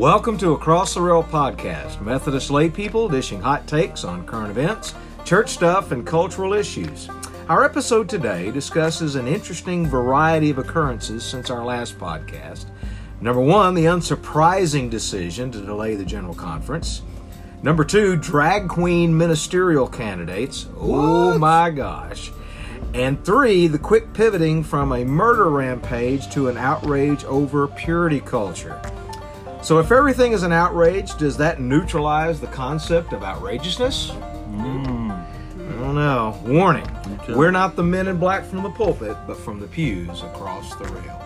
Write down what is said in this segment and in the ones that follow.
Welcome to Across the Rail podcast, Methodist lay people dishing hot takes on current events, church stuff, and cultural issues. Our episode today discusses an interesting variety of occurrences since our last podcast. Number one, the unsurprising decision to delay the General Conference. Number two, drag queen ministerial candidates. Oh my gosh. And three, the quick pivoting from a murder rampage to an outrage over purity culture. So, if everything is an outrage, does that neutralize the concept of outrageousness? Hmm. I don't know. Warning we're not the men in black from the pulpit, but from the pews across the rail.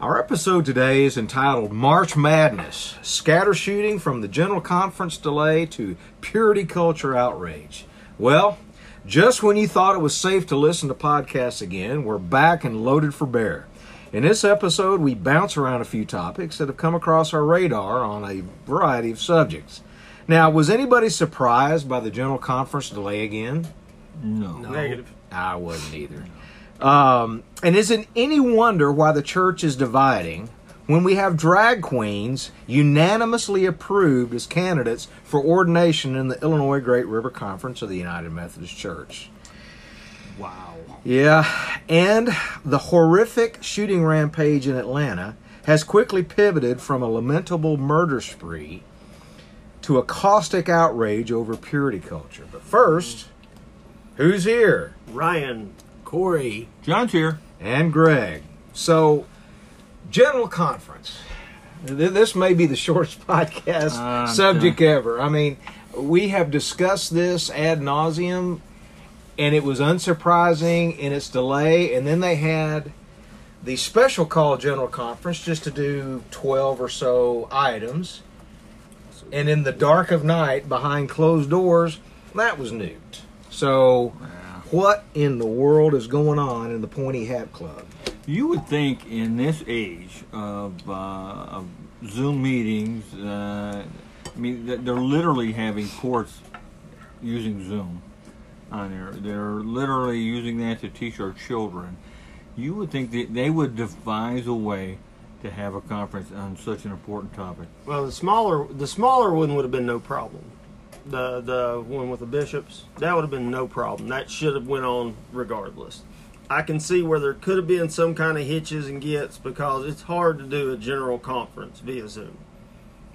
Our episode today is entitled March Madness Scatter Shooting from the General Conference Delay to Purity Culture Outrage. Well, just when you thought it was safe to listen to podcasts again, we're back and loaded for bear. In this episode, we bounce around a few topics that have come across our radar on a variety of subjects. Now, was anybody surprised by the General Conference delay again? No. Negative. I wasn't either. Um, and isn't any wonder why the church is dividing when we have drag queens unanimously approved as candidates for ordination in the Illinois Great River Conference of the United Methodist Church? Wow. Yeah, and the horrific shooting rampage in Atlanta has quickly pivoted from a lamentable murder spree to a caustic outrage over purity culture. But first, who's here? Ryan. Corey. John's here. and Greg. So, General Conference. This may be the shortest podcast Uh, subject ever. I mean, we have discussed this ad nauseum, and it was unsurprising in its delay. And then they had the special call General Conference just to do 12 or so items. And in the dark of night, behind closed doors, that was nuked. So, what in the world is going on in the Pointy Hat Club? You would think in this age of, uh, of Zoom meetings, uh, I mean, they're literally having courts using Zoom on there. They're literally using that to teach our children. You would think that they would devise a way to have a conference on such an important topic. Well, the smaller the smaller one would have been no problem. The the one with the bishops that would have been no problem. That should have went on regardless. I can see where there could have been some kind of hitches and gets because it's hard to do a general conference via Zoom.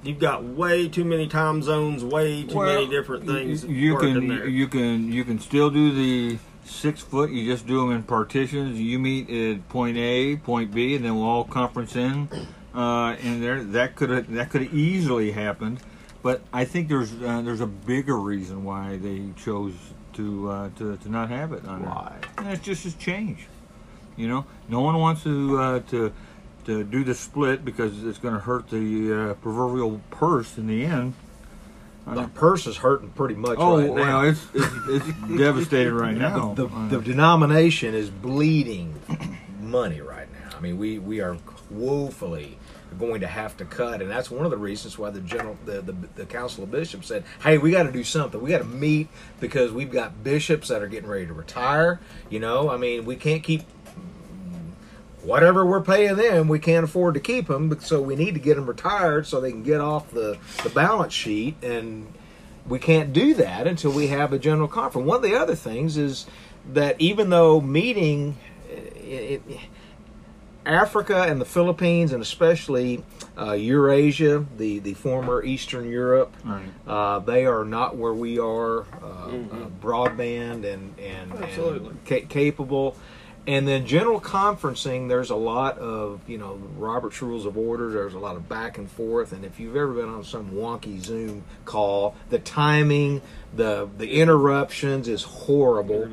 You've got way too many time zones, way too many different things. You, can there. you can you can still do the six foot. You just do them in partitions. You meet at point A, point B, and then we'll all conference in. Uh, and there that could have that could easily happened. But I think there's uh, there's a bigger reason why they chose to uh, to, to not have it on there. Why? And it's just a change. You know, no one wants to uh, to to do the split because it's going to hurt the uh, proverbial purse in the end. The purse is hurting pretty much Oh right now. well, it's it's, it's devastated right now. the, Uh, the denomination is bleeding money right now. I mean, we, we are woefully going to have to cut, and that's one of the reasons why the general the, the, the council of bishops said, "Hey, we got to do something. We got to meet because we've got bishops that are getting ready to retire. You know, I mean, we can't keep." Whatever we're paying them, we can't afford to keep them, so we need to get them retired so they can get off the, the balance sheet and we can't do that until we have a general conference. One of the other things is that even though meeting eh, it, it, Africa and the Philippines, and especially uh, Eurasia, the, the former Eastern Europe, Right. uh, they are not where we are, uh, uh, broadband and and, Absolutely. and ca- capable. And then general conferencing, there's a lot of, you know, Robert's Rules of Order, there's a lot of back and forth. And if you've ever been on some wonky Zoom call, the timing, the the interruptions is It would horrible.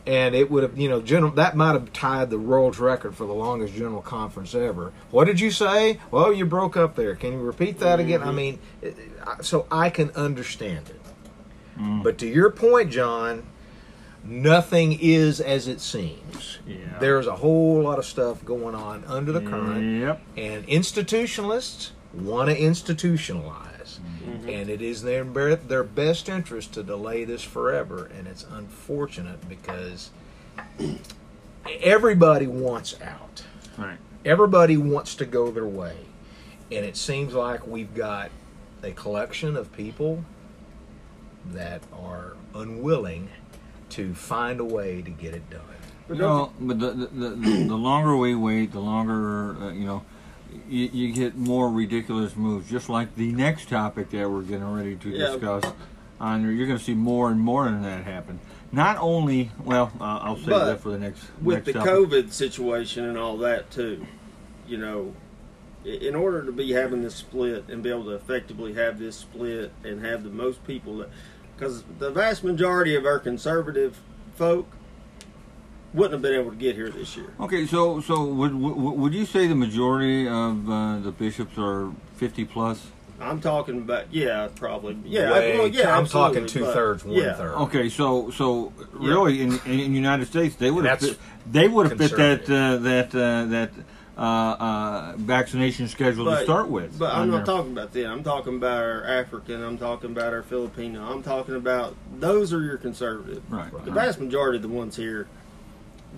Have been awful. And it would have, you know, general that might have tied the world's record for the longest general conference ever. What did you say? Well, you broke up there. Can you repeat that again? I mm-hmm. mean, uh, so I can understand it. Mm. But to your point, John, nothing is as it seems. Yeah. There's a whole lot of stuff going on under the current, Yep. and institutionalists want to institutionalize, and it is their their best interest to delay this forever. And it's unfortunate because everybody wants out. Right. Everybody wants to go their way, and it seems like we've got a collection of people that are unwilling to find a way to get it done. You know, but the, the, the, the longer we wait, the longer, uh, you know, you, you get more ridiculous moves. Just like the next topic that we're getting ready to Yeah. discuss on you're going to see more and more of that happen. Not only, well, uh, I'll save But that for the next with next the topic. COVID situation and all that too, you know, in order to be having this split and be able to effectively have this split and have the most people that, because the vast majority of our conservative folk wouldn't have been able to get here this year. Okay, so so would would, would you say the majority of uh, the bishops are 50 plus? I'm talking about yeah, probably yeah, Way- well, yeah. I'm absolutely, talking two but- thirds, one yeah. third. Okay, so so really in in the United States they would have fit, they would have fit that uh, that uh, that uh, uh, vaccination schedule to start with. But I'm not there. talking about them. I'm talking about our African. I'm talking about our Filipino. I'm talking about those are your conservative. Right. The vast majority of the ones here,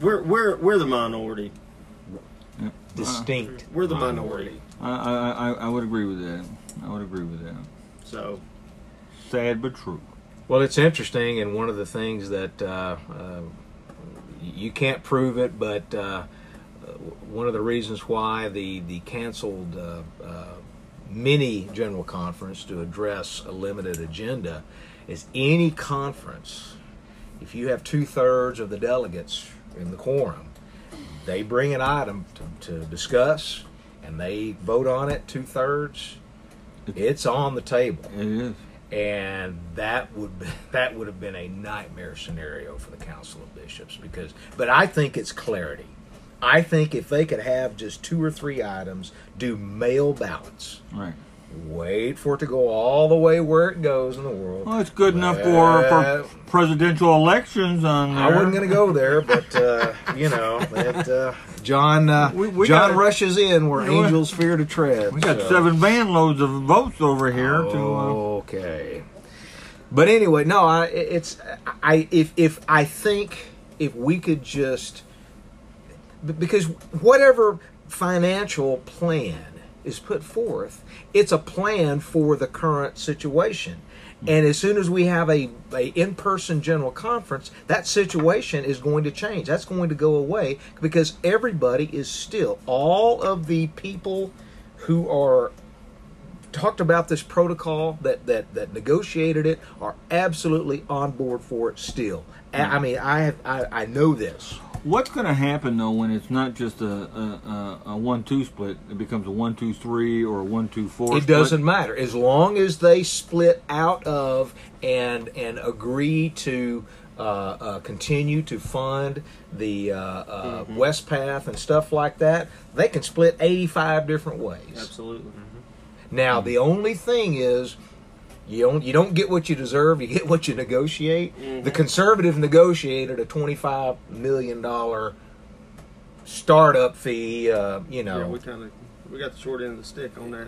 we're we're we're the minority. Distinct. We're the minority. I, I, I, I would agree with that. I would agree with that. So Sad but true. Well, it's interesting, and one of the things that uh, uh, you can't prove it, but uh, uh, one of the reasons why the the canceled uh, uh, mini general conference to address a limited agenda is any conference. If you have two thirds of the delegates in the quorum, they bring an item to, to discuss, and they vote on it two thirds. It's on the table It is. and that would be, that would have been a nightmare scenario for the council of bishops because but i think it's clarity i think if they could have just two or three items do mail ballots Right. Wait for it to go all the way where it goes in the world Well, it's good enough for, for presidential elections on there. I wasn't going to go there, but uh, you know that uh, John uh, We- we John got- rushes in where angels fear to tread. We got so. seven van loads of votes over here to. Uh, Okay. But anyway, no, I it's I if if I think if we could just because whatever financial plan is put forth, it's a plan for the current situation. And as soon as we have a, a in-person general conference, that situation is going to change. That's going to go away because everybody is still all of the people who are talked about this protocol that that that negotiated it are absolutely on board for it still. I mean, I have I, I know this. What's going to happen though when it's not just a, a, a, a one-two split? It becomes a one-two-three or a one-two-four. It doesn't matter as long as they split out of and and agree to uh, uh, continue to fund the uh, uh, Wespath and stuff like that. They can split eighty-five different ways. absolutely. Now the only thing is you don't you don't get what you deserve, you get what you negotiate. The conservative negotiated a twenty five million dollar startup fee, uh, you know Yeah, we kind of we got the short end of the stick on that.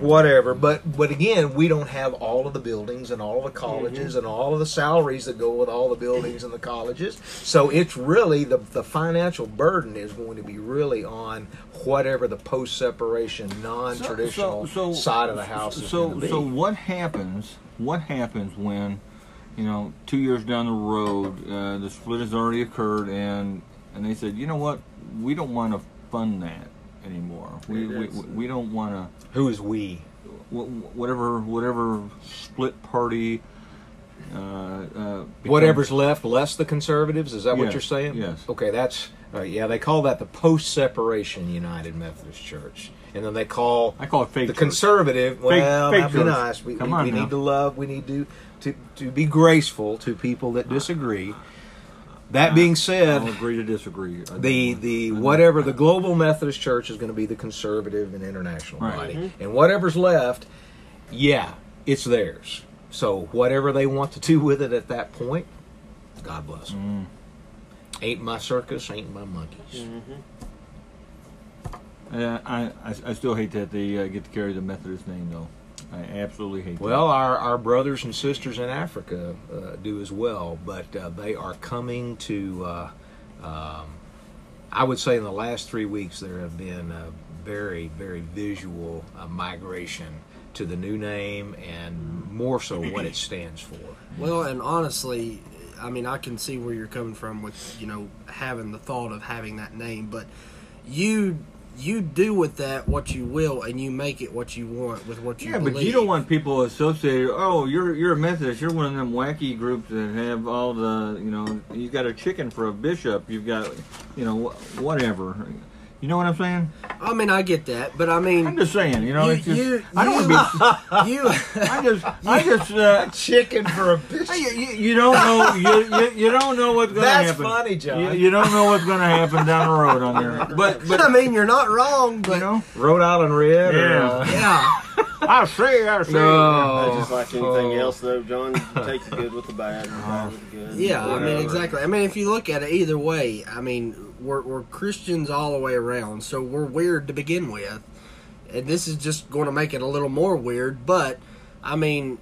whatever. But but again, we don't have all of the buildings and all of the colleges and all of the salaries that go with all the buildings and the colleges. So it's really the the financial burden is going to be really on whatever the post separation non traditional So- so- side of the house is So, going to be. so what happens? What happens when, you know, two years down the road, uh, the split has already occurred, and and they said, you know what, we don't want to fund that anymore. We we, we don't want to. Who is we? Whatever whatever split party. Uh, uh, becomes- Whatever's left, less the conservatives. Is that what you're saying? yes. Okay, that's uh, yeah. They call that the post-separation United Methodist Church, and then they call I call it fake the church. conservative. Well, fake that'd be nice. We, Come we, on we now. need to love. We need to to to be graceful to people that disagree. That being said, I'll agree to disagree. I the the whatever the global Methodist Church is going to be the conservative and international Right. body, and whatever's left, yeah, it's theirs. So whatever they want to do with it at that point, God bless them. Ain't my circus, ain't my monkeys. Uh, I, I I still hate that they uh, get to carry the Methodist name though. I absolutely hate. That. Well, our, our brothers and sisters in Africa uh, do as well, but uh, they are coming to uh, um, I would say in the last three weeks there have been a very, very visual uh, migration to the new name and more so what it stands for. Well, and honestly, I mean, I can see where you're coming from with you know having the thought of having that name, but you you do with that what you will, and you make it what you want with what you want. Yeah, believe. but you don't want people associated. Oh, you're you're a Methodist. You're one of them wacky groups that have all the you know. You got a chicken for a bishop. You've got you know wh- whatever. You know what I'm saying? I mean, I get that, but I mean, I'm just saying. You know, you, it's just, you, I don't want to be. you, I just I just. Uh, Chicken for a bitch. you, you, you don't know you, you, you don't know what's going to happen. That's happen. funny, John. You, you don't know what's going to happen down the road on there. But but I mean, you're not wrong, but you know, Rhode Island Red. or, Yeah. uh, yeah, I see, I see. No. Just like anything Oh. else, though, John. You take the good with the bad, and the bad with the good. yeah. I mean, exactly. I mean, if you look at it either way, I mean, we're we're Christians all the way around, so we're weird to begin with, and this is just going to make it a little more weird. But I mean,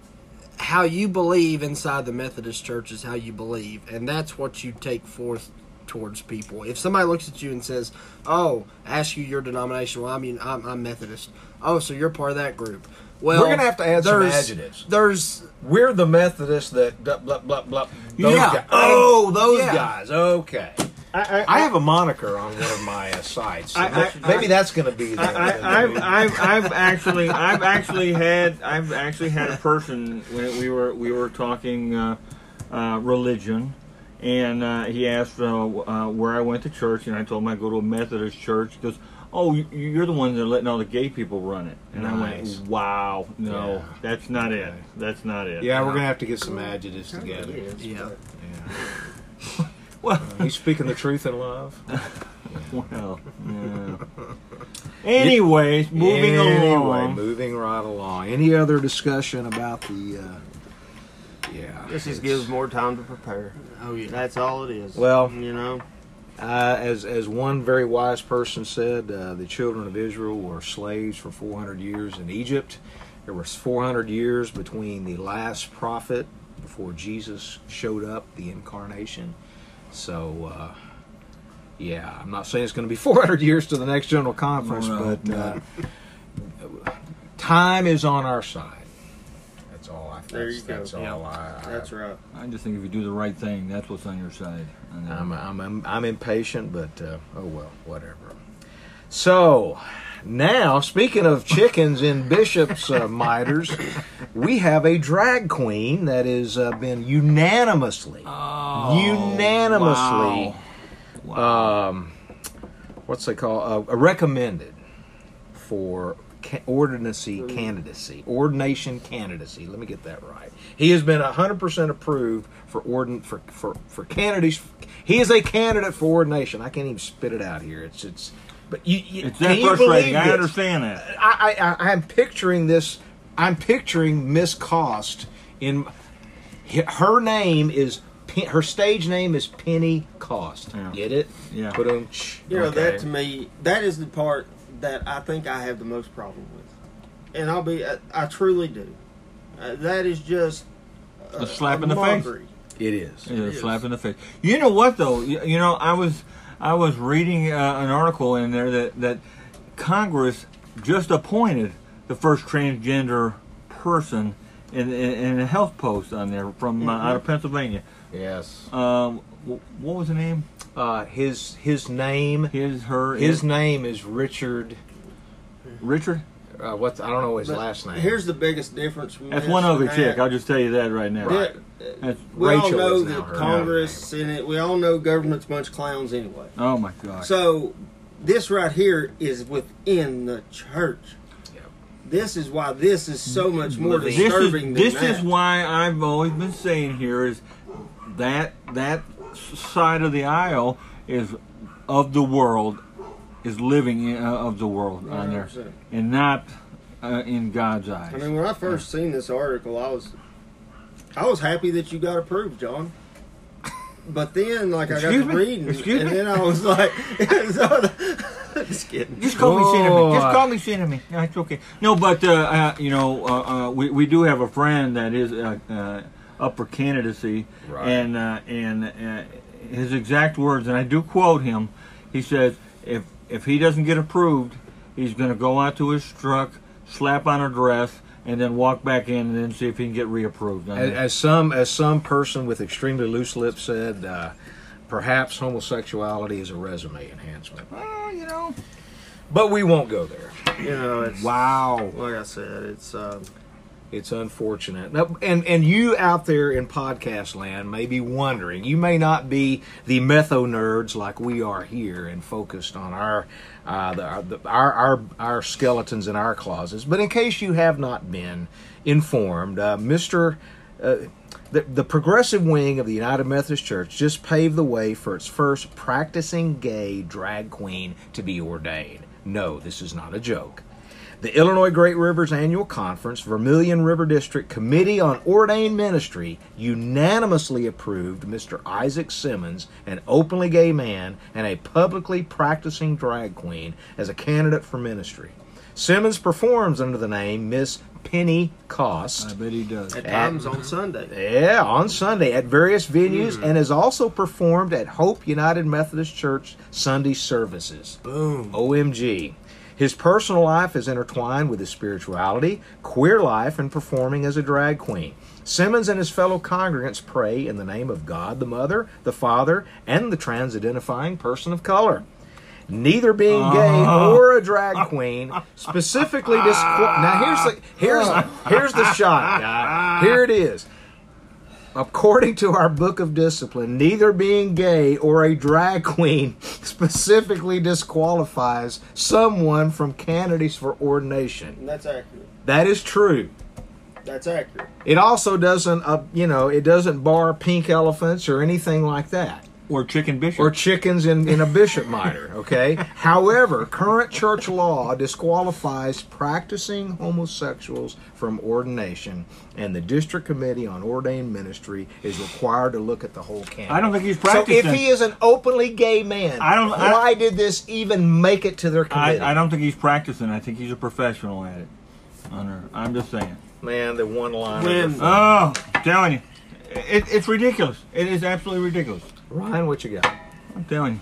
how you believe inside the Methodist Church is how you believe, and that's what you take forth towards people. If somebody looks at you and says, "Oh, ask you your denomination," well, I mean, I'm, I'm Methodist. Oh, so you're part of that group. Well, We're gonna have to add some there's- adjectives. There's We're the Methodists that blah blah blah blah. Those Yeah. guys. Oh, those Yeah. guys. Okay. I, I have a moniker on one of my uh, sites. so I- I- maybe that's going to be the, I, the I've, I've, I've actually, I've actually had, I've actually had a person when we were, we were talking uh, uh, religion, and uh, he asked uh, uh, where I went to church, and I told him I go to a Methodist church. He goes, "Oh, you- you're the one that are letting all the gay people run it," and I went, "Wow, no, Yeah. that's not it. That's not it." yeah, we're going to have to get some adjectives together. yeah. Yeah. Well, He's speaking the truth in love. well, yeah. Anyways, moving anyway, along. moving right along. Any other discussion about the? Uh, yeah, This just gives more time to prepare. Oh yeah. That's all it is. Well- you know, Uh, as as one very wise person said, uh, the children of Israel were slaves for 400 years in Egypt. There was 400 years between the last prophet before Jesus showed up, the incarnation. So, uh, yeah, I'm not saying it's going to be 400 years to the next general conference, No, no, but uh, time is on our side. That's all That's, There you go. That's all Yeah. I. I that's right. I just think if you do the right thing, that's what's on your side. And, I'm, I'm, I'm, I'm impatient, but uh, oh well, whatever. So, now, speaking of chickens in Bishop's uh, miters, we have a drag queen that has uh, been unanimously, Oh, unanimously, wow. Wow. um, what's they call, uh, recommended for ca- ordinacy candidacy, ordination candidacy. Let me get that right. He has been 100% approved for ordin for for for candidates. He is a candidate for ordination. I can't even spit it out here. It's it's. But you, you it's that you frustrating. believe I understand that. I, I, I I'm picturing this. I'm picturing Miss Cost in her name is Pen- her stage name is Penny Cost. Yeah. Get it? Yeah. Put on. You know, that to me, that is the part that I think I have the most problem with. And I'll be, I, I truly do. Uh, that is just A slap in the face. mockery. It is. Yeah, is. slap in the face. You know what though? You, you know, I was I was reading uh, an article in there that that Congress just appointed the first transgender person in, in, in a health post on there from uh, out of Pennsylvania. Yes. Um, what was the name? Uh, his his name His her his name is Richard. Richard. Uh, what's I don't know his But last name. Here's the biggest difference. That's one other chick. I'll just tell you that right now. Right. That's, We Rachel all know is that Congress, name. Senate, we all know government's a bunch of clowns anyway. oh my God! So this right here is within the church. Yep. This is why this is so much more This is- this is disturbing this than is why I've always been saying here is that that s- side of the aisle is of the world is living in, uh, of the world on there 100%. and not uh, in God's eyes. I mean, when I first seen this article, I was, I was happy that you got approved, John. But then, like, I got Excuse to me? reading, Excuse and me? then I was like, so- just kidding. just call me cinnamon. Just call me cinnamon. No, it's okay. No, but uh, uh, you know, uh, uh, we we do have a friend that is uh, uh, up for candidacy, Right. and uh, and uh, his exact words, and I do quote him. He says if if he doesn't get approved, he's going to go out to his truck, slap on a dress, and then walk back in and then see if he can get reapproved. I As, as some as some person with extremely loose lips said, uh, perhaps homosexuality is a resume enhancement. well, you know. But we won't go there. You know, it's Wow. like I said, it's um, It's unfortunate. Now, and and you out there in podcast land may be wondering. You may not be the metho nerds like we are here and focused on our uh, the, our, the, our our our skeletons in our closets. But in case you have not been informed, uh, Mister. Uh, the, the progressive wing of the United Methodist Church just paved the way for its first practicing gay drag queen to be ordained. No, this is not a joke. The Illinois Great Rivers Annual Conference, Vermilion River District Committee on Ordained Ministry unanimously approved Mr. Isaac Simmons, an openly gay man and a publicly practicing drag queen, as a candidate for ministry. Simmons performs under the name Miss Penny Cost. I bet he does. at times on Sunday. Yeah, on Sunday at various venues hmm. and has also performed at Hope United Methodist Church Sunday services. Boom. OMG. His personal life is intertwined with his spirituality, queer life, and performing as a drag queen. Simmons and his fellow congregants pray in the name of God the Mother, the Father, and the trans identifying person of color. Neither being gay uh-huh. or a drag queen specifically disqual. Now here's the here's here's the shot, guy. Here it is. According to our book of discipline, neither being gay or a drag queen specifically disqualifies someone from candidates for ordination. And that's accurate. That is true. That's accurate. It also doesn't, uh, you know, it doesn't bar pink elephants or anything like that Or chicken bishop. or chickens in, in a bishop miter, okay? However, current church law disqualifies practicing homosexuals from ordination, and the district committee on ordained ministry is required to look at the whole candidate. I don't think he's practicing So if he is an openly gay man, I don't- I- why did this even make it to their committee? I, I don't think he's practicing. I think he's a professional at it. I'm just saying. Man, the one line. Oh, I'm telling you, it, it's ridiculous. It is absolutely ridiculous. Ryan, what you got? I'm telling you.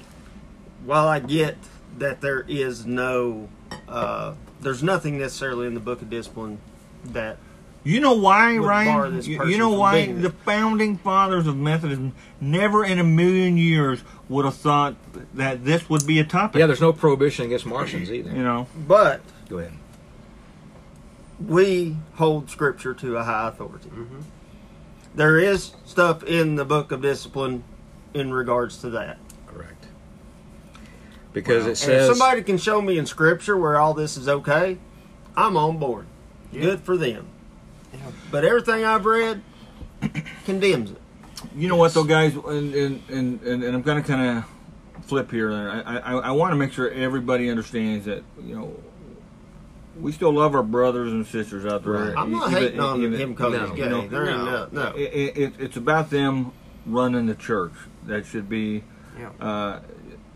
While I get that there is no, uh, there's nothing necessarily in the Book of Discipline that You know why, Ryan? You, you know why the founding fathers of Methodism never in a million years would have thought that this would be a topic. Yeah, there's no prohibition against Martians either. You know, but Go ahead. we hold Scripture to a high authority. There is stuff in the Book of Discipline in regards to that. Correct. Because it And if says somebody can show me in Scripture where all this is okay, I'm on board. Good for them. But everything I've read condemns it. you know what though, guys, and and and, and, and I'm gonna kind of flip here. I I, I want to make sure everybody understands that you know. We still love our brothers and sisters out there. Right. I'm not Even- hating on even- him because no, he's gay. no, no. no, no. It, it, it- it's about them running the church. That should be. Yeah. Uh,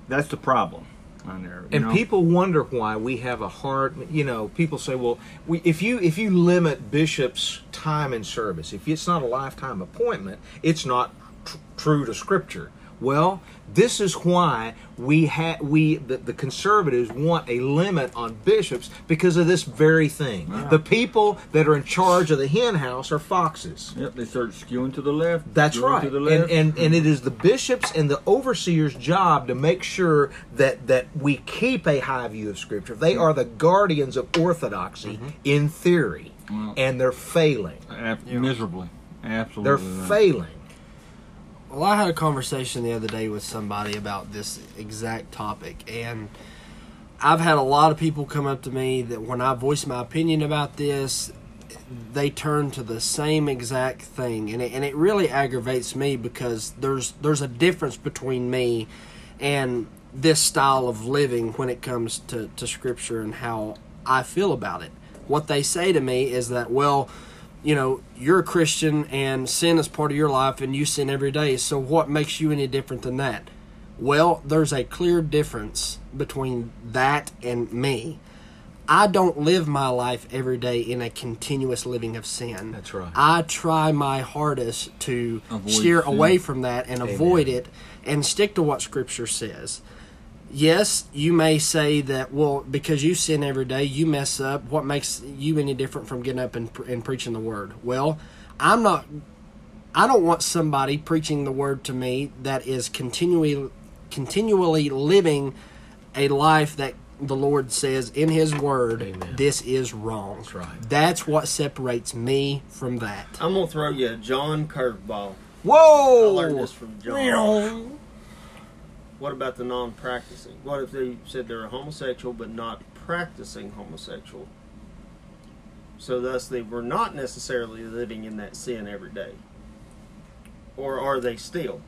that's the problem on there. and know? people wonder why we have a hard you know people say well we, if you if you limit bishops time in service if it's not a lifetime appointment it's not tr- true to scripture well this is why we had we the, the conservatives want a limit on bishops because of this very thing the people that are in charge of the hen house are foxes Yep, they start skewing to the left. that's right. To the and, left. and and and it is the bishops and the overseers' job to make sure that that we keep a high view of Scripture. They are the guardians of orthodoxy mm-hmm. in theory, Well- and they're failing. Ab- miserably, absolutely. They're right. failing. Well, I had a conversation the other day with somebody about this exact topic, and I've had a lot of people come up to me that when I voice my opinion about this, they turn to the same exact thing, and it, and it really aggravates me because there's there's a difference between me and this style of living when it comes to, to scripture and how I feel about it. What they say to me is that, well, you know, you're a Christian and sin is part of your life and you sin every day. So what makes you any different than that? Well, there's a clear difference between that and me. I don't live my life every day in a continuous living of sin. That's right. I try my hardest to Avoid steer sin. away from that and avoid it and stick to what Scripture says. Yes, you may say that, well, because you sin every day, you mess up. What makes you any different from getting up and, and preaching the word? Well, I'm not. I don't want somebody preaching the word to me that is continually, continually living a life that the Lord says in His Word, Amen. this is wrong. That's right. That's what separates me from that. I'm gonna throw you a John curveball. Whoa! I Whoa! learned this from John. What about the non-practicing? What if they said they're a homosexual but not practicing homosexual? So thus they were not necessarily living in that sin every day. Or are they still?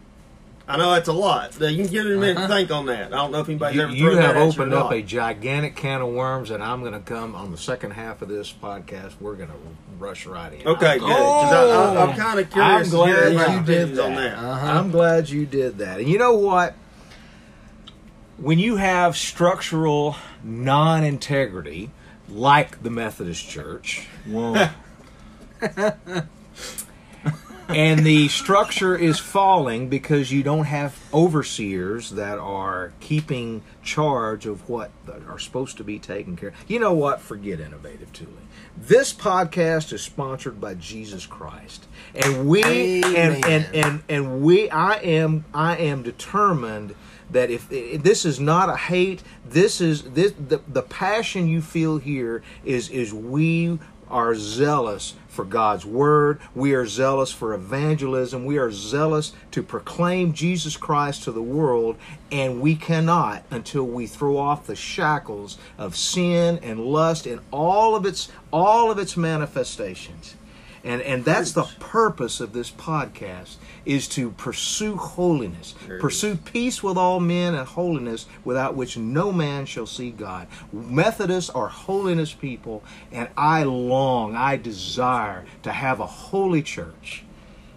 I know that's a lot. You can get it a minute to think on that. I don't know if anybody's You, ever you have that you or opened up a gigantic can of worms, and I'm going to come on the second half of this podcast. We're going to rush right in. Okay, good. 'Cause I, am kind of curious. I'm glad you did opinions on that. that. Uh-huh. I'm glad you did that. And you know what? When you have structural non integrity, like the Methodist Church, and the structure is falling because you don't have overseers that are keeping charge of what are supposed to be taken care of. You know what? Forget innovative tooling. This podcast is sponsored by Jesus Christ. And we and, and and and we I am I am determined that if, this is not a hate, this is this the, the passion you feel here is is we are zealous for God's word. We are zealous for evangelism. We are zealous to proclaim Jesus Christ to the world, and we cannot until we throw off the shackles of sin and lust and all of its all of its manifestations. And and that's the purpose of this podcast is to pursue holiness. Pursue peace with all men and holiness without which no man shall see God. Methodists are holiness people and I long, I desire to have a holy church.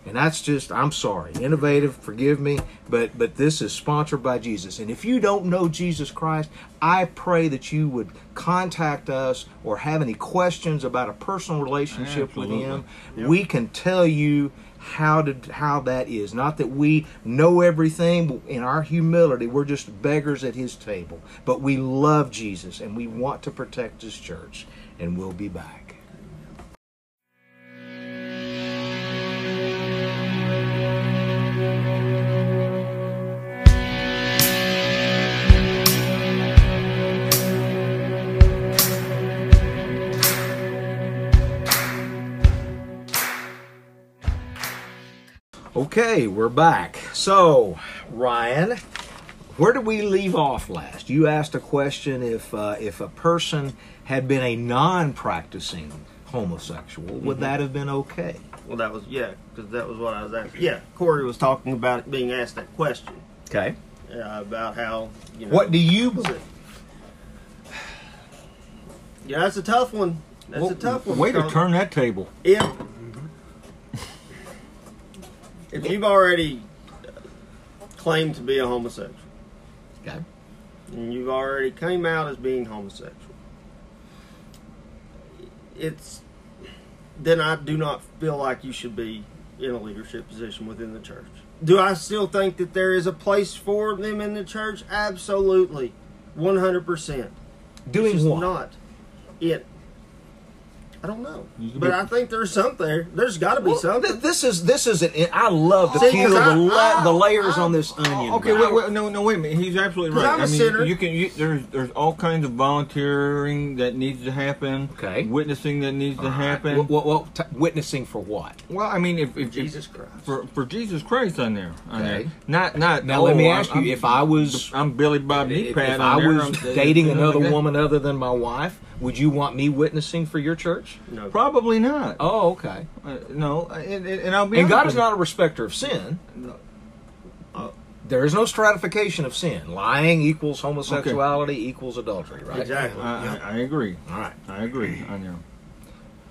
And that's just I'm sorry. Innovative, forgive me, but but this is sponsored by Jesus. And if you don't know Jesus Christ, I pray that you would contact us or have any questions about a personal relationship with him. Yep. We can tell you how to how that is. Not that we know everything, but in our humility, we're just beggars at his table. But we love Jesus and we want to protect his church. And we'll be back. Okay, we're back. So, Ryan, where did we leave off last? You asked a question if uh, if a person had been a non-practicing homosexual, would that have been okay? Well, that was yeah, because that was what I was asking. Yeah, Corey was talking about it being asked that question Okay. uh, about how you know. What do you believe? Yeah, that's a tough one. That's Well, a tough one. Way to turn that table. If if you've already claimed to be a homosexual Okay. and you've already came out as being homosexual, it's then I do not feel like you should be in a leadership position within the church. Do I still think that there is a place for them in the church? Absolutely, one hundred percent. Doing what? Not it. I don't know, but be- I think there's something there. There's got to be Well, something. th- this is this is an, I love to See, peel 'cause the, I- la- I- the layers I- on this onion. Oh, okay, wait, wait, no, no, wait a minute. He's absolutely right. I'm a I mean, sinner. you can. You, there's there's all kinds of volunteering that needs to happen. Okay. Witnessing that needs to All right. happen. Well, well, well, t- witnessing for what? Well, I mean, if, if Jesus if, Christ. for for Jesus Christ on there, on Okay. there. not not. Now, let me oh, ask I'm- you, if I was- I'm Billy Bob If, Meatpad if on I was I'm- dating another woman other than my wife, would you want me witnessing for your church? No, probably not. Oh, okay. Uh, no, and, and and I'll be And God is not a respecter of sin. Uh, There is no stratification of sin. Lying equals homosexuality equals adultery, right? Exactly. with you. I, I, I agree. All right. I agree on there.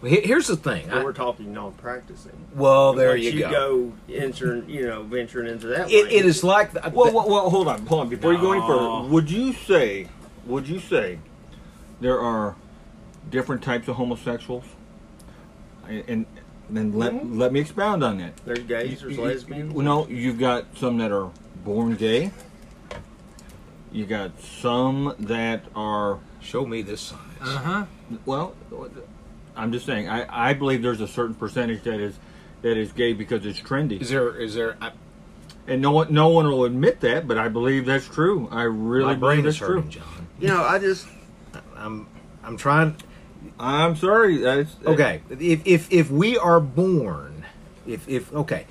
Well, here's the thing. But I- we're talking non-practicing. well, there Once you, you go. entering, you know, venturing into that. It, it is like the, Well, well, well, hold on, hold on. Before you go any further, would you say, would you say, there are different types of homosexuals? And, and then let Mhm. let me expound on that. There's gays, there's You- you- lesbians. you- No, you've got some that are born gay. You got some that are Show me this science. Uh huh. well. I'm just saying. I, I believe there's a certain percentage that is that is gay because it's trendy, Is there? Is there? I, and no one no one will admit that. But I believe that's true. I really my brain believe is that's true. John. You know, I just I'm. I'm trying. I'm sorry. That's, Okay, if if if we are born, if if okay,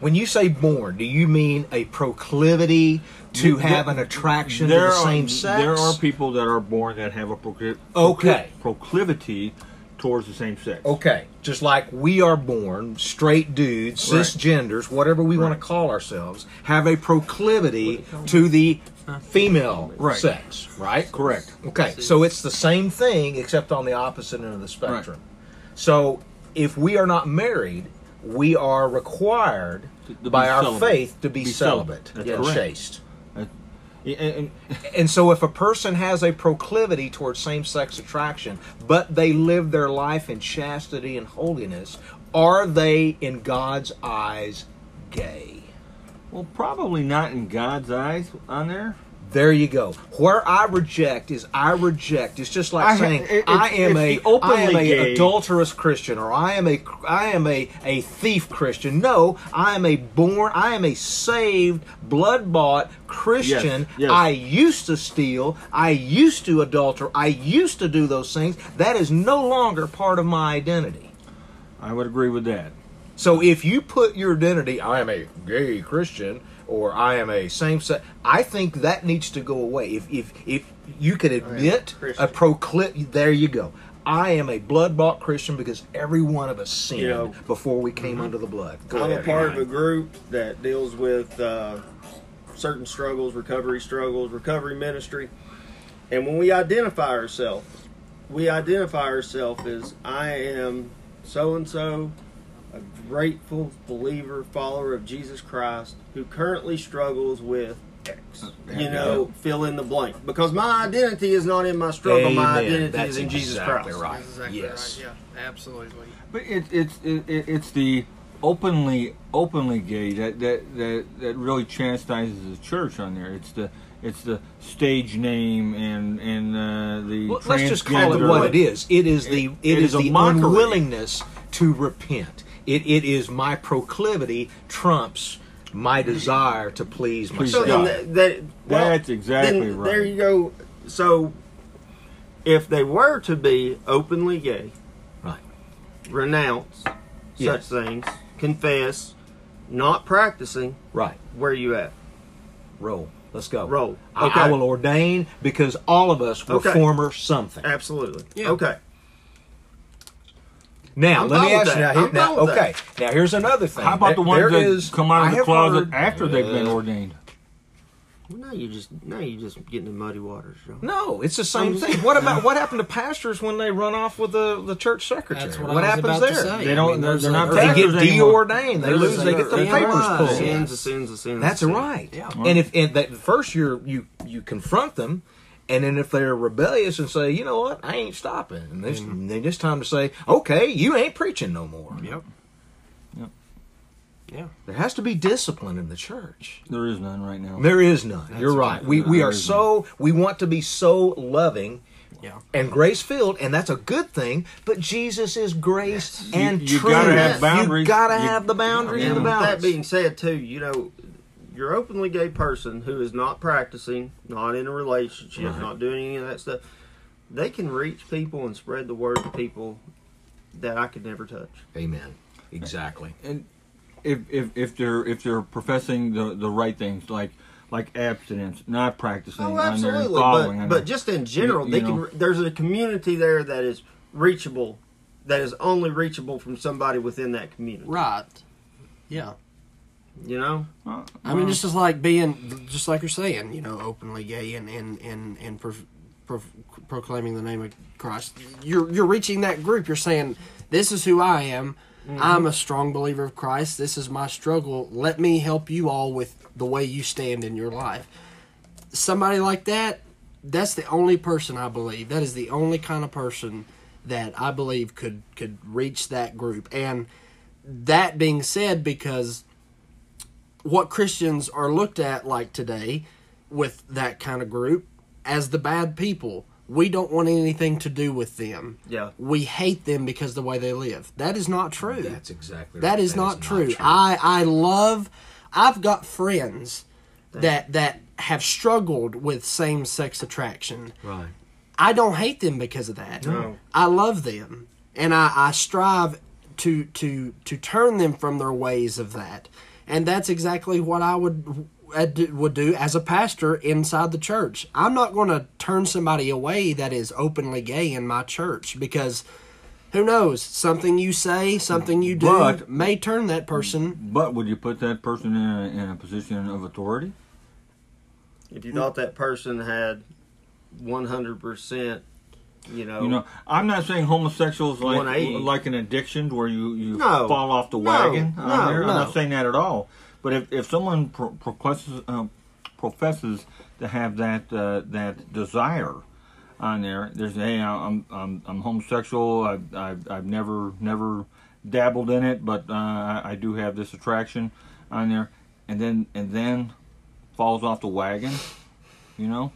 when you say born, do you mean a proclivity to There- have an attraction to the are, same sex? There are people that are born that have a procli- Okay. proclivity towards the same sex. Okay, just like we are born, straight dudes, Right. cisgenders, whatever we want to call ourselves, have a proclivity to the female Right. sex, right? Correct. Okay, so it's the same thing except on the opposite end of the spectrum. So if we are not married, we are required To- to by our celibate. faith to be, Be celibate celibate. And chaste. And- and- And so, if a person has a proclivity towards same sex attraction, but they live their life in chastity and holiness, are they, in God's eyes, gay? Well, probably not in God's eyes on there. There you go. Where I reject is I reject. It's just like I saying it- I am it's a the openly I am a gay- adulterous Christian or I am a I am a a thief Christian. No, I am a born I am a saved blood bought Christian. Yes, yes. I used to steal. I used to adulter. I used to do those things. That is no longer part of my identity. I would agree with that. So if you put your identity, I am a gay Christian or I am a same sex, I think that needs to go away. If if if you could admit Christian. a proclip, there you go. I am a blood bought Christian because every one of us sinned You know, before we came under the blood. Go I'm a part of a group that deals with uh, certain struggles, recovery struggles, recovery ministry. And when we identify ourselves, we identify ourselves as I am so and so, a grateful believer, follower of Jesus Christ, who currently struggles with X. You know, fill in the blank. Because my identity is not in my struggle, my identity That's is in Jesus Christ. right. That's exactly yes. right. Yeah, absolutely. But it, it's it, it, it's the openly openly gay that, that that that really chastises the church on there. It's the it's the stage name and and uh, the Well, let's just call it what it is. It is the It- it it is, is the mockery. unwillingness to repent. It it is my proclivity trumps my desire to please Please So myself. God. then that, that well, That's exactly then right. There you go. So if they were to be openly gay, Right. renounce Yes. such things, confess, not practicing, Right. where you at? Roll. Let's go. Roll. I- I will ordain because all of us were Okay. former something. Absolutely. Yeah. Okay. Now, I'm let me fine with ask you. Now, here, I'm now fine with okay. Now, here's another thing. How about the There- ones there that is- come out I of the closet heard- after they've been Uh, ordained? Well, now you just now you just getting in muddy waters, Joe. No, it's the same thing. What about what happened to pastors when they run off with the, the church secretary? That's what, I was happens about there? to say. They don't- mean, they're- there's they're a- not They get pastors anymore. deordained. They lose. They get the papers right. pulled. Sins, a sins, sins. That's right. Yeah. And if and that first you you you confront them, and then if they're rebellious and say, you know what, I ain't stopping, and this, then it's time to say, okay, you ain't preaching no more. Yep. Yep. Yeah. There has to be discipline in the church. There is none right now. There is none. You're right. We we are so we want to be so loving Yeah. and grace filled, and that's a good thing. But Jesus is grace and You- you truth. gotta have boundaries. You boundaries. gotta You- have the boundaries And and the with balance. that being said, too, you know, your openly gay person who is not practicing, not in a relationship, Right. not doing any of that stuff, they can reach people and spread the word to people that I could never touch. Amen. Exactly. and if if if they're if they're professing the the right things like like abstinence, not practicing Oh, on and absolutely. following. But, but just in general, You- they you can. know. re- There's a community there that is reachable, that is only reachable from somebody within that community. Right. Yeah. You know, Uh, I mean, well, just as like being, just like you're saying, you know, openly gay and and and and pro, pro, proclaiming the name of Christ. You're you're reaching that group. You're saying, "This is who I am. I'm a strong believer of Christ. This is my struggle. Let me help you all with the way you stand in your life." Somebody like that, that's the only person I believe. That is the only kind of person that I believe could could reach that group. And that being said, because what Christians are looked at like today with that kind of group as the bad people. We don't want anything to do with them. Yeah. We hate them because of the way they live. That is not true. That's exactly That right. is not true. I I love. I've got friends that that have struggled with same sex attraction. right. I don't hate them because of that. No. I love them, and I, I strive to to to turn them from their ways of that. And that's exactly what I would uh, do- would do as a pastor inside the church. I'm not going to turn somebody away that is openly gay in my church because who knows something you say, something you do But- may turn that person. But would you put that person in a, in a position of authority? If you thought that person had 100%, you know, You know, I'm not saying homosexuals like 180. like an addiction where you, you No. fall off the No. wagon. on No. I'm not saying that at all. But if, if someone pro- professes uh, professes to have that uh, that desire on there, there's hey, I'm I'm I'm homosexual. I've, I've, I've never never dabbled in it, but uh, I, I do have this attraction on there, and then and then falls off the wagon. You know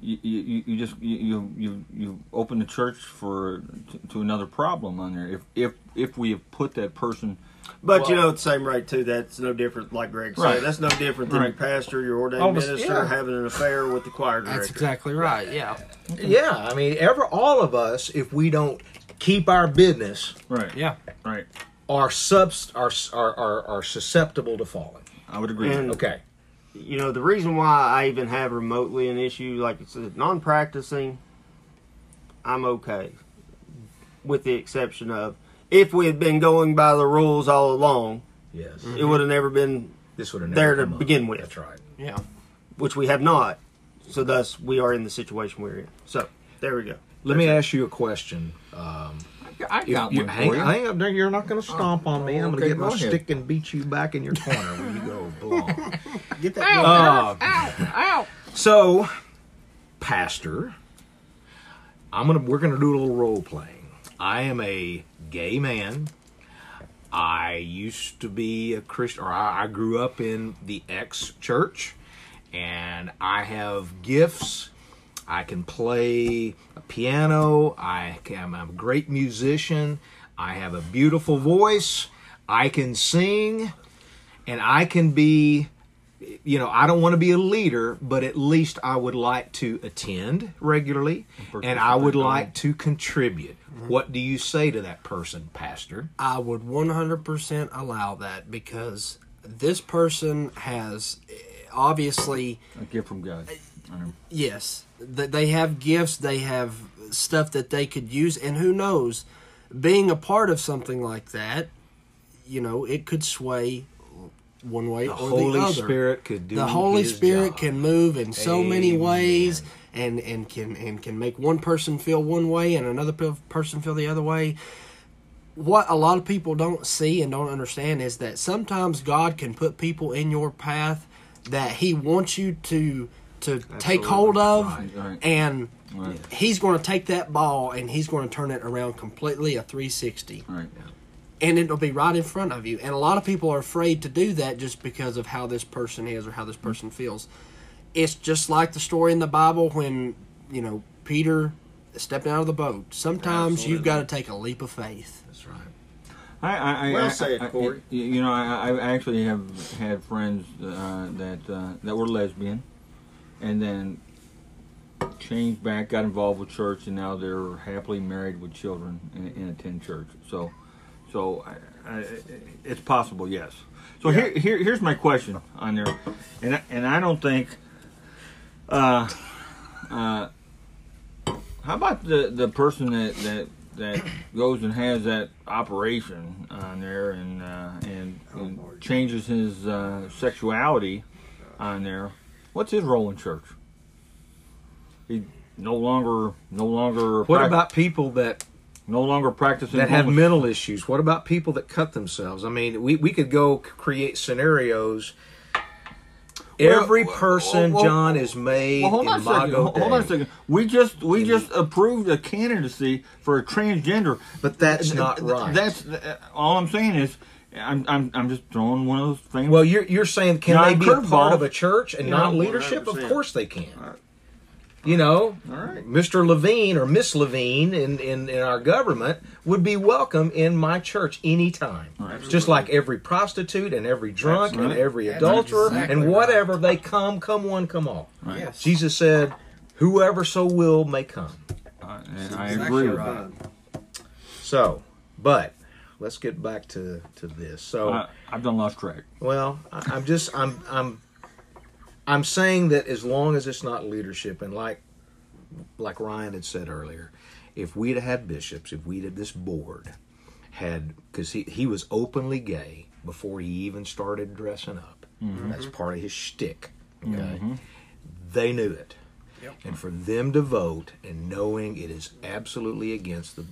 you, you, you just you, you you you open the church for to, to another problem on there if if if we have put that person But you know, at the same rate too. That's no different. Like Greg said, Right. that's no different than Right. your pastor, your ordained Almost- minister yeah. having an affair with the choir director. That's exactly right. Yeah. Yeah, I mean, ever all of us, if we don't keep our business, right Yeah. right are subst are are are, are susceptible to falling. i would agree And- Okay. You know, the reason why I even have remotely an issue, like it's non-practicing, I'm okay, with the exception of if we had been going by the rules all along, Yes. it would have never been, This would have There never to come up. begin with. That's right. Yeah. which we have not. So thus, we are in the situation we're in. So there we go. Let me ask you a question. Um, i got you, one hang, for you hang up there. You're not going to stomp on me. I'm going to okay, get my go ahead. stick and beat you back in your corner where you go belong. Get that. Uh, So, Pastor, I'm gonna we're gonna do a little role playing. I am a gay man. I used to be a Christian, or I, I grew up in the ex church, and I have gifts. I can play a piano. I'm a great musician. I have a beautiful voice. I can sing, and I can be you know, I don't want to be a leader, but at least I would like to attend regularly and I would like to contribute. What do you say to that person, Pastor? I would 100% allow that because this person has eh, obviously a gift from god yes that they have gifts they have stuff that they could use and who knows being a part of something like that you know it could sway one way The or Holy the other Spirit could do the Holy Spirit job. can move in so many ways and and can and can make one person feel one way and another person feel the other way what a lot of people don't see and don't understand is that sometimes God can put people in your path that he wants you to to take hold of Right, right. and Right. he's going to take that ball and he's going to turn it around completely a 360 right and it'll be right in front of you. And a lot of people are afraid to do that just because of how this person is or how this person feels. It's just like the story in the Bible when, you know, Peter stepped out of the boat. Sometimes you've got to take a leap of faith. That's right. I, I, I, Well I- said, I- Corey. You, you know, I, I actually have had friends uh, that uh, that were lesbian, and then changed back, got involved with church, and now they're happily married with children and, and attend church. So, so I, I, it's possible, yes. So here, here, here's my question on there, and I, and I don't think. Uh, uh, how about the the person that that that goes and has that operation on there and uh, and, and changes his uh, sexuality on there? What's his role in church? He no longer no longer What about people that no longer practicing that have mental issues? What about people that cut themselves? I mean, we, we could go create scenarios. Well, Every person, well, John, is made hold on a second. Hold hold on a second. We just we just approved a candidacy for a transgender. But that's not Th- right. That's uh, all I'm saying is I'm, I'm, I'm just throwing one of those things. Well, you're you're saying can Not they be a part of a church and Yeah, not leadership? Of 100%. course they can. All right. You know, All right. Mr. Levine or Miss Levine in, in, in our government would be welcome in my church anytime. Just like every prostitute and every drunk and every adulterer exactly and right. whatever they come, come one, come all. Right. Yes. Jesus said, "Whoever so will may come." Uh, and I exactly agree with right. that. So, but let's get back to to this. So. I, I've done lost track. Well, I, I'm just I'm I'm I'm saying that as long as it's not leadership, and like like Ryan had said earlier, if we'd have had bishops, if we'd had this board had because he he was openly gay before he even started dressing up. Mm-hmm. That's part of his shtick. Okay, mm-hmm. they knew it. Yep. And for them to vote and knowing it is absolutely against the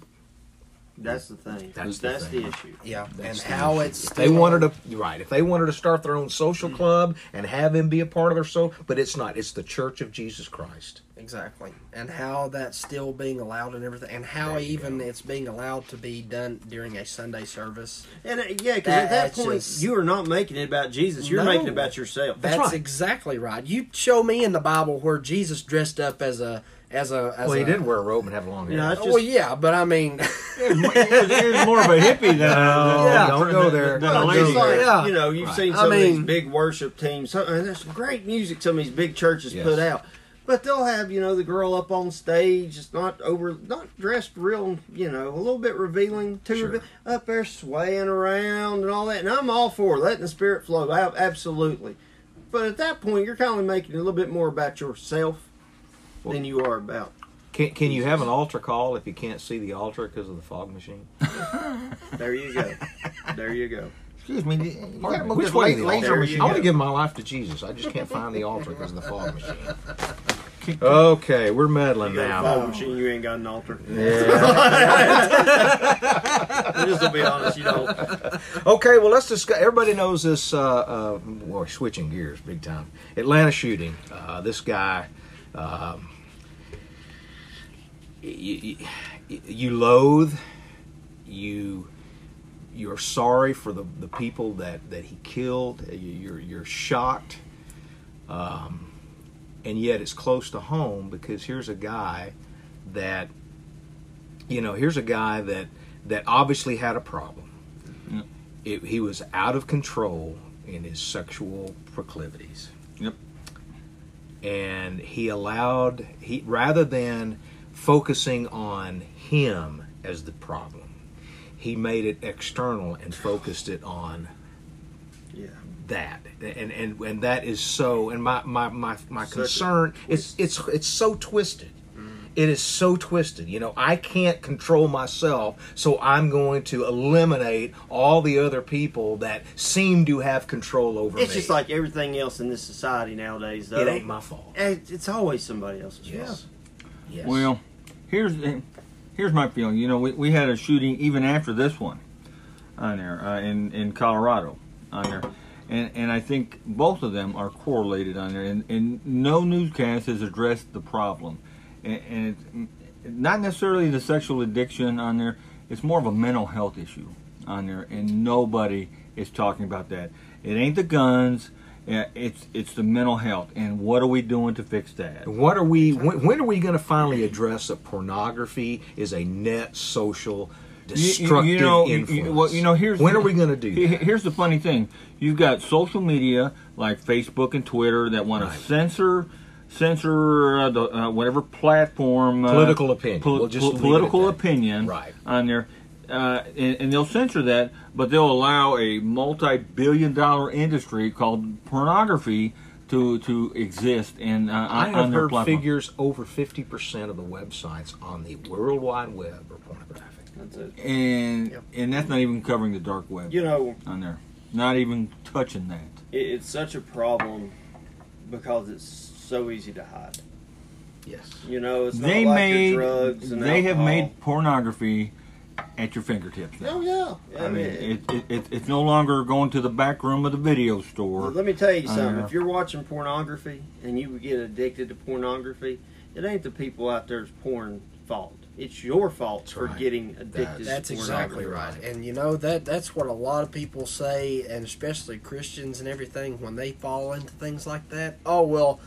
That's the thing. That's That's, the the, thing. issue. Yeah, That's and the how issue. it's if they still- wanted to right if they wanted to start their own social mm-hmm. club and have him be a part of their soul but it's not it's the church of jesus christ exactly, and how that's still being allowed and everything, and how even go. it's being allowed to be done during a Sunday service. And uh, yeah, because at that point just- you are not making it about Jesus. You're No. making it about yourself. That's, right. exactly right. You show me in the Bible where Jesus dressed up as a as a as well he a, did wear a robe and have long hair Yeah, that's Oh, well, yeah, but I mean, It was, more of a hippie than a, No, than a- don't go there. than a Well, go just lady. like, Yeah. you know, you've Right. seen I some of these big worship teams. So, and there's some great music some of these big churches Yes. put out. But they'll have, you know, the girl up on stage, it's not over, not dressed real, you know, a little bit revealing, too Sure. reve- up there swaying around and all that. And I'm all for letting the spirit flow, ab- absolutely. But at that point, you're kind of making it a little bit more about yourself than you are about. can, can you have an altar call if you can't see the altar because of the fog machine There you go. there you go. Excuse me. You gotta move which this way la- the laser machine. i want to give my life to jesus i just can't find the altar because of the fog machine okay we're meddling You now fog machine, you ain't got an altar. yeah Just to be honest, you don't. Okay, well, let's discuss. Everybody knows this. Uh, uh, well, we're switching gears big time. Atlanta shooting. Uh, this guy. Um, you, you, you loathe. You. You're sorry for the, the people that, that he killed. You- You're you're shocked. Um, and yet it's close to home because here's a guy that you know here's a guy that that obviously had a problem it, he was out of control in his sexual proclivities Yep. and he allowed he rather than focusing on him as the problem he made it external and focused it on Yeah. that. And and and that is so and my my my, my Such concern it's it's it's so twisted. It is so twisted. You know i can't control myself so i'm going to eliminate all the other people that seem to have control over me. It's me. just like everything else in this society nowadays, though. it ain't my fault. It's always somebody else's yes. yes. Well, here's here's my feeling. You know, we, we had a shooting even after this one on there uh, in in Colorado on there, and and I think both of them are correlated on there. And, and no newscast has addressed the problem, and, and it's not necessarily the sexual addiction on there. It's more of a mental health issue on there, and nobody is talking about that. It ain't the guns. Yeah, It's it's the mental health, and what are we doing to fix that? what are we when, when are we going to finally address that pornography is a net social You- you- destructive you, know, influence you- well, you know, here's when the- are we going to do that Here's the funny thing: you've got social media like Facebook and Twitter that want Right. to censor, censor uh, the, uh, whatever platform, uh, Political opinion. pol- We'll pol- political opinion, Right. on there. Uh, and, and they'll censor that, but they'll allow a multi-billion-dollar industry called pornography to to exist and uh, I on, have on their heard platform. figures over 50% of the websites on the World Wide Web are pornographic. That's it. and Yep. and that's not even covering the dark web You know, on there. Not even touching that. it, it's such a problem because it's so easy to hide. Yes. You know, it's they not like made your drugs and they have made pornography at your fingertips now. Oh yeah. I mean, it, it, it, it's no longer going to the back room of the video store. Let me tell you I something. know. If you're watching pornography and you get addicted to pornography, it ain't the people out there's porn fault. it's your fault for right. getting addicted. That's- That's to exactly right. And you know that that's what a lot of people say, and especially Christians and everything when they fall into things like that. Oh well,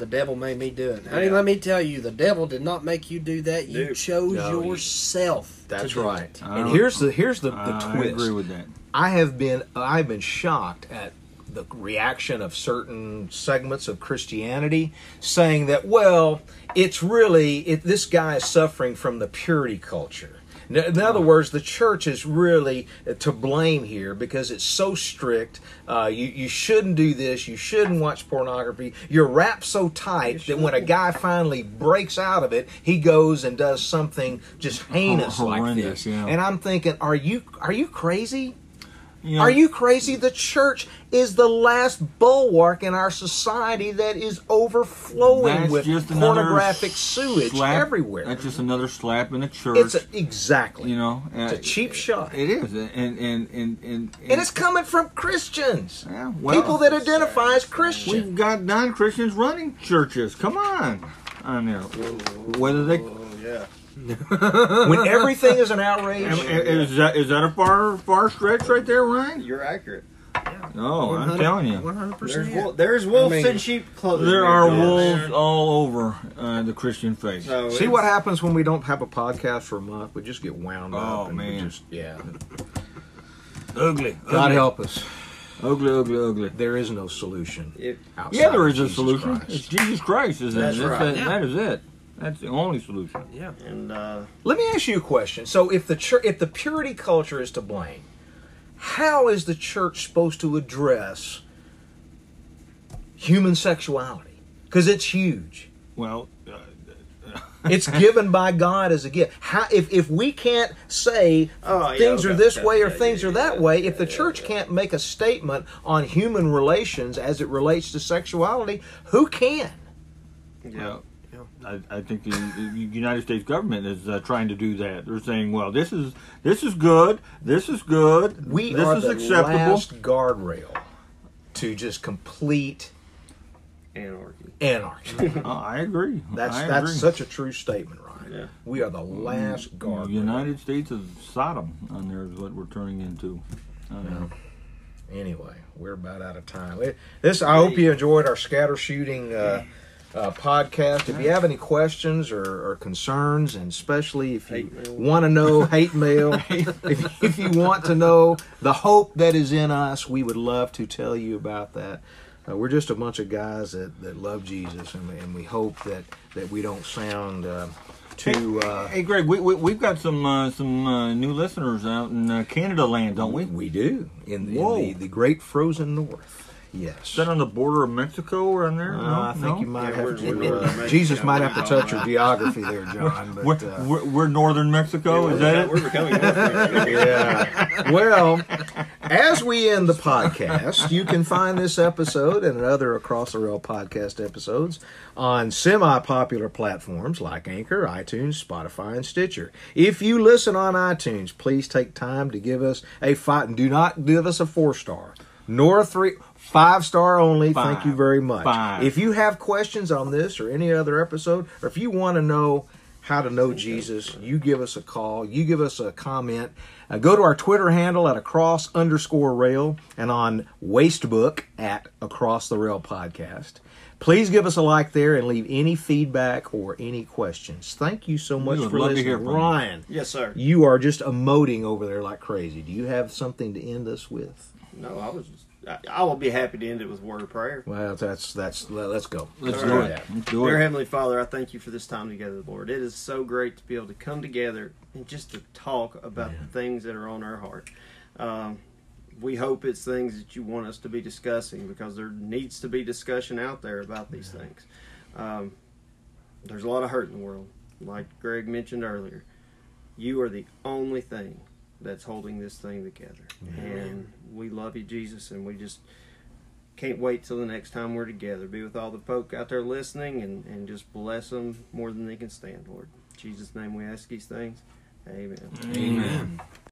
the devil made me do it. Honey, Yeah. let me tell you, the devil did not make you do that. You Nope. chose No, you- yourself. to That's do right. it. And here's the here's the, the I twist. agree with that. I have been I've been shocked at the reaction of certain segments of Christianity saying that well it's really it, this guy is suffering from the purity culture. In in other words, the church is really to blame here because it's so strict. Uh, you you shouldn't do this. You shouldn't watch pornography. You're wrapped so tight that when a guy finally breaks out of it, he goes and does something just heinous like this. yeah. And I'm thinking, are you are you crazy? You know, Are you crazy? The church is the last bulwark in our society that is overflowing with just pornographic sewage slap- everywhere. That's just another slap in the church. it's a, exactly. you know, it's uh, a cheap shot, It is, and and and and, and, and it's coming from Christians, yeah, well, people that identify as Christian. We've got non-Christians running churches. Come on, on there. Whether they Oh yeah. When everything is an outrage. Am- is that is that a far far stretch right there, Ryan? You're accurate. No, I'm telling you, one hundred There's percent. wolf, there's wolves I mean, in sheep clothing. there are John. wolves all over uh, the Christian faith. So See what happens when we don't have a podcast for a month? We just get wound Oh, up. and we man. just, yeah. ugly, God ugly, help us. ugly, ugly, ugly. There is no solution. If, outside Yeah, there is of is a Jesus solution. Christ. It's Jesus Christ, is That's it? right. That, Yeah. that is it. That's the only solution. Yeah. and uh, Let me ask you a question. So, if the church, if the purity culture is to blame, how is the church supposed to address human sexuality? Because it's huge. Well, uh, It's given by God as a gift. How if if we can't say Oh, yeah, things are this okay, way or yeah, things yeah, are that yeah, way, yeah, if the yeah, church yeah. can't make a statement on human relations as it relates to sexuality, who can? yeah. I, I think the, the United States government is uh, trying to do that. They're saying, "Well, this is this is good. This is good. We this are is the acceptable." last guardrail to just complete Anarchy. anarchy. Uh, I agree. That's I that's agree. such a true statement, Ryan. Yeah. We are the last The guardrail. United States of Sodom on there is what we're turning into. I. Anyway, we're about out of time. It- This I hope you enjoyed our scatter shooting uh, uh, podcast. If you have any questions or, or concerns, and especially if you want to know hate mail, if, if you want to know the hope that is in us, we would love to tell you about that. Uh, we're just a bunch of guys that, that love Jesus, and, and we hope that, that we don't sound uh, too. Uh, Hey, Greg, we, we we've got some uh, some uh, new listeners out in uh, Canada land, don't we? we do in, in the, the great frozen north. Yes. Is that on the border of Mexico or on there? Uh, no, I think no? you might Yeah, have we're- to. we're uh, Mexico. Jesus might have to touch your geography there, John. We're, But, uh, we're, we're northern Mexico. we're, is that it? we're it? becoming North America. yeah. Well, as we end the podcast, you can find this episode and other Across the Rail podcast episodes on semi-popular platforms like Anchor, iTunes, Spotify, and Stitcher. If you listen on iTunes, please take time to give us a five. and Do not give us a four star, nor a three. Five star only. Thank you very much. Five. If you have questions on this or any other episode, or if you want to know how to know Jesus, you give us a call, you give us a comment. Uh, go to our Twitter handle at across underscore rail and on Wastebook at across the rail podcast. Please give us a like there and leave any feedback or any questions. Thank you so much for love to listening. hear from you. Ryan, Yes, sir. you are just emoting over there like crazy. Do you have something to end us with? No, I was. Just, I, I will be happy to end it with a word of prayer. Well, that's that's let- let's go. Let's All do right. it. Let's do Dear it. Heavenly Father, I thank you for this time together, Lord. It is so great to be able to come together and just to talk about the things that are on our heart. Um, we hope it's things that you want us to be discussing because there needs to be discussion out there about these things. Um, there's a lot of hurt in the world, like Greg mentioned earlier. You are the only thing that's holding this thing together, and we love you, Jesus, and we just can't wait till the next time we're together. Be with all the folk out there listening and, and just bless them more than they can stand, Lord. In Jesus' name we ask these things. Amen. Amen.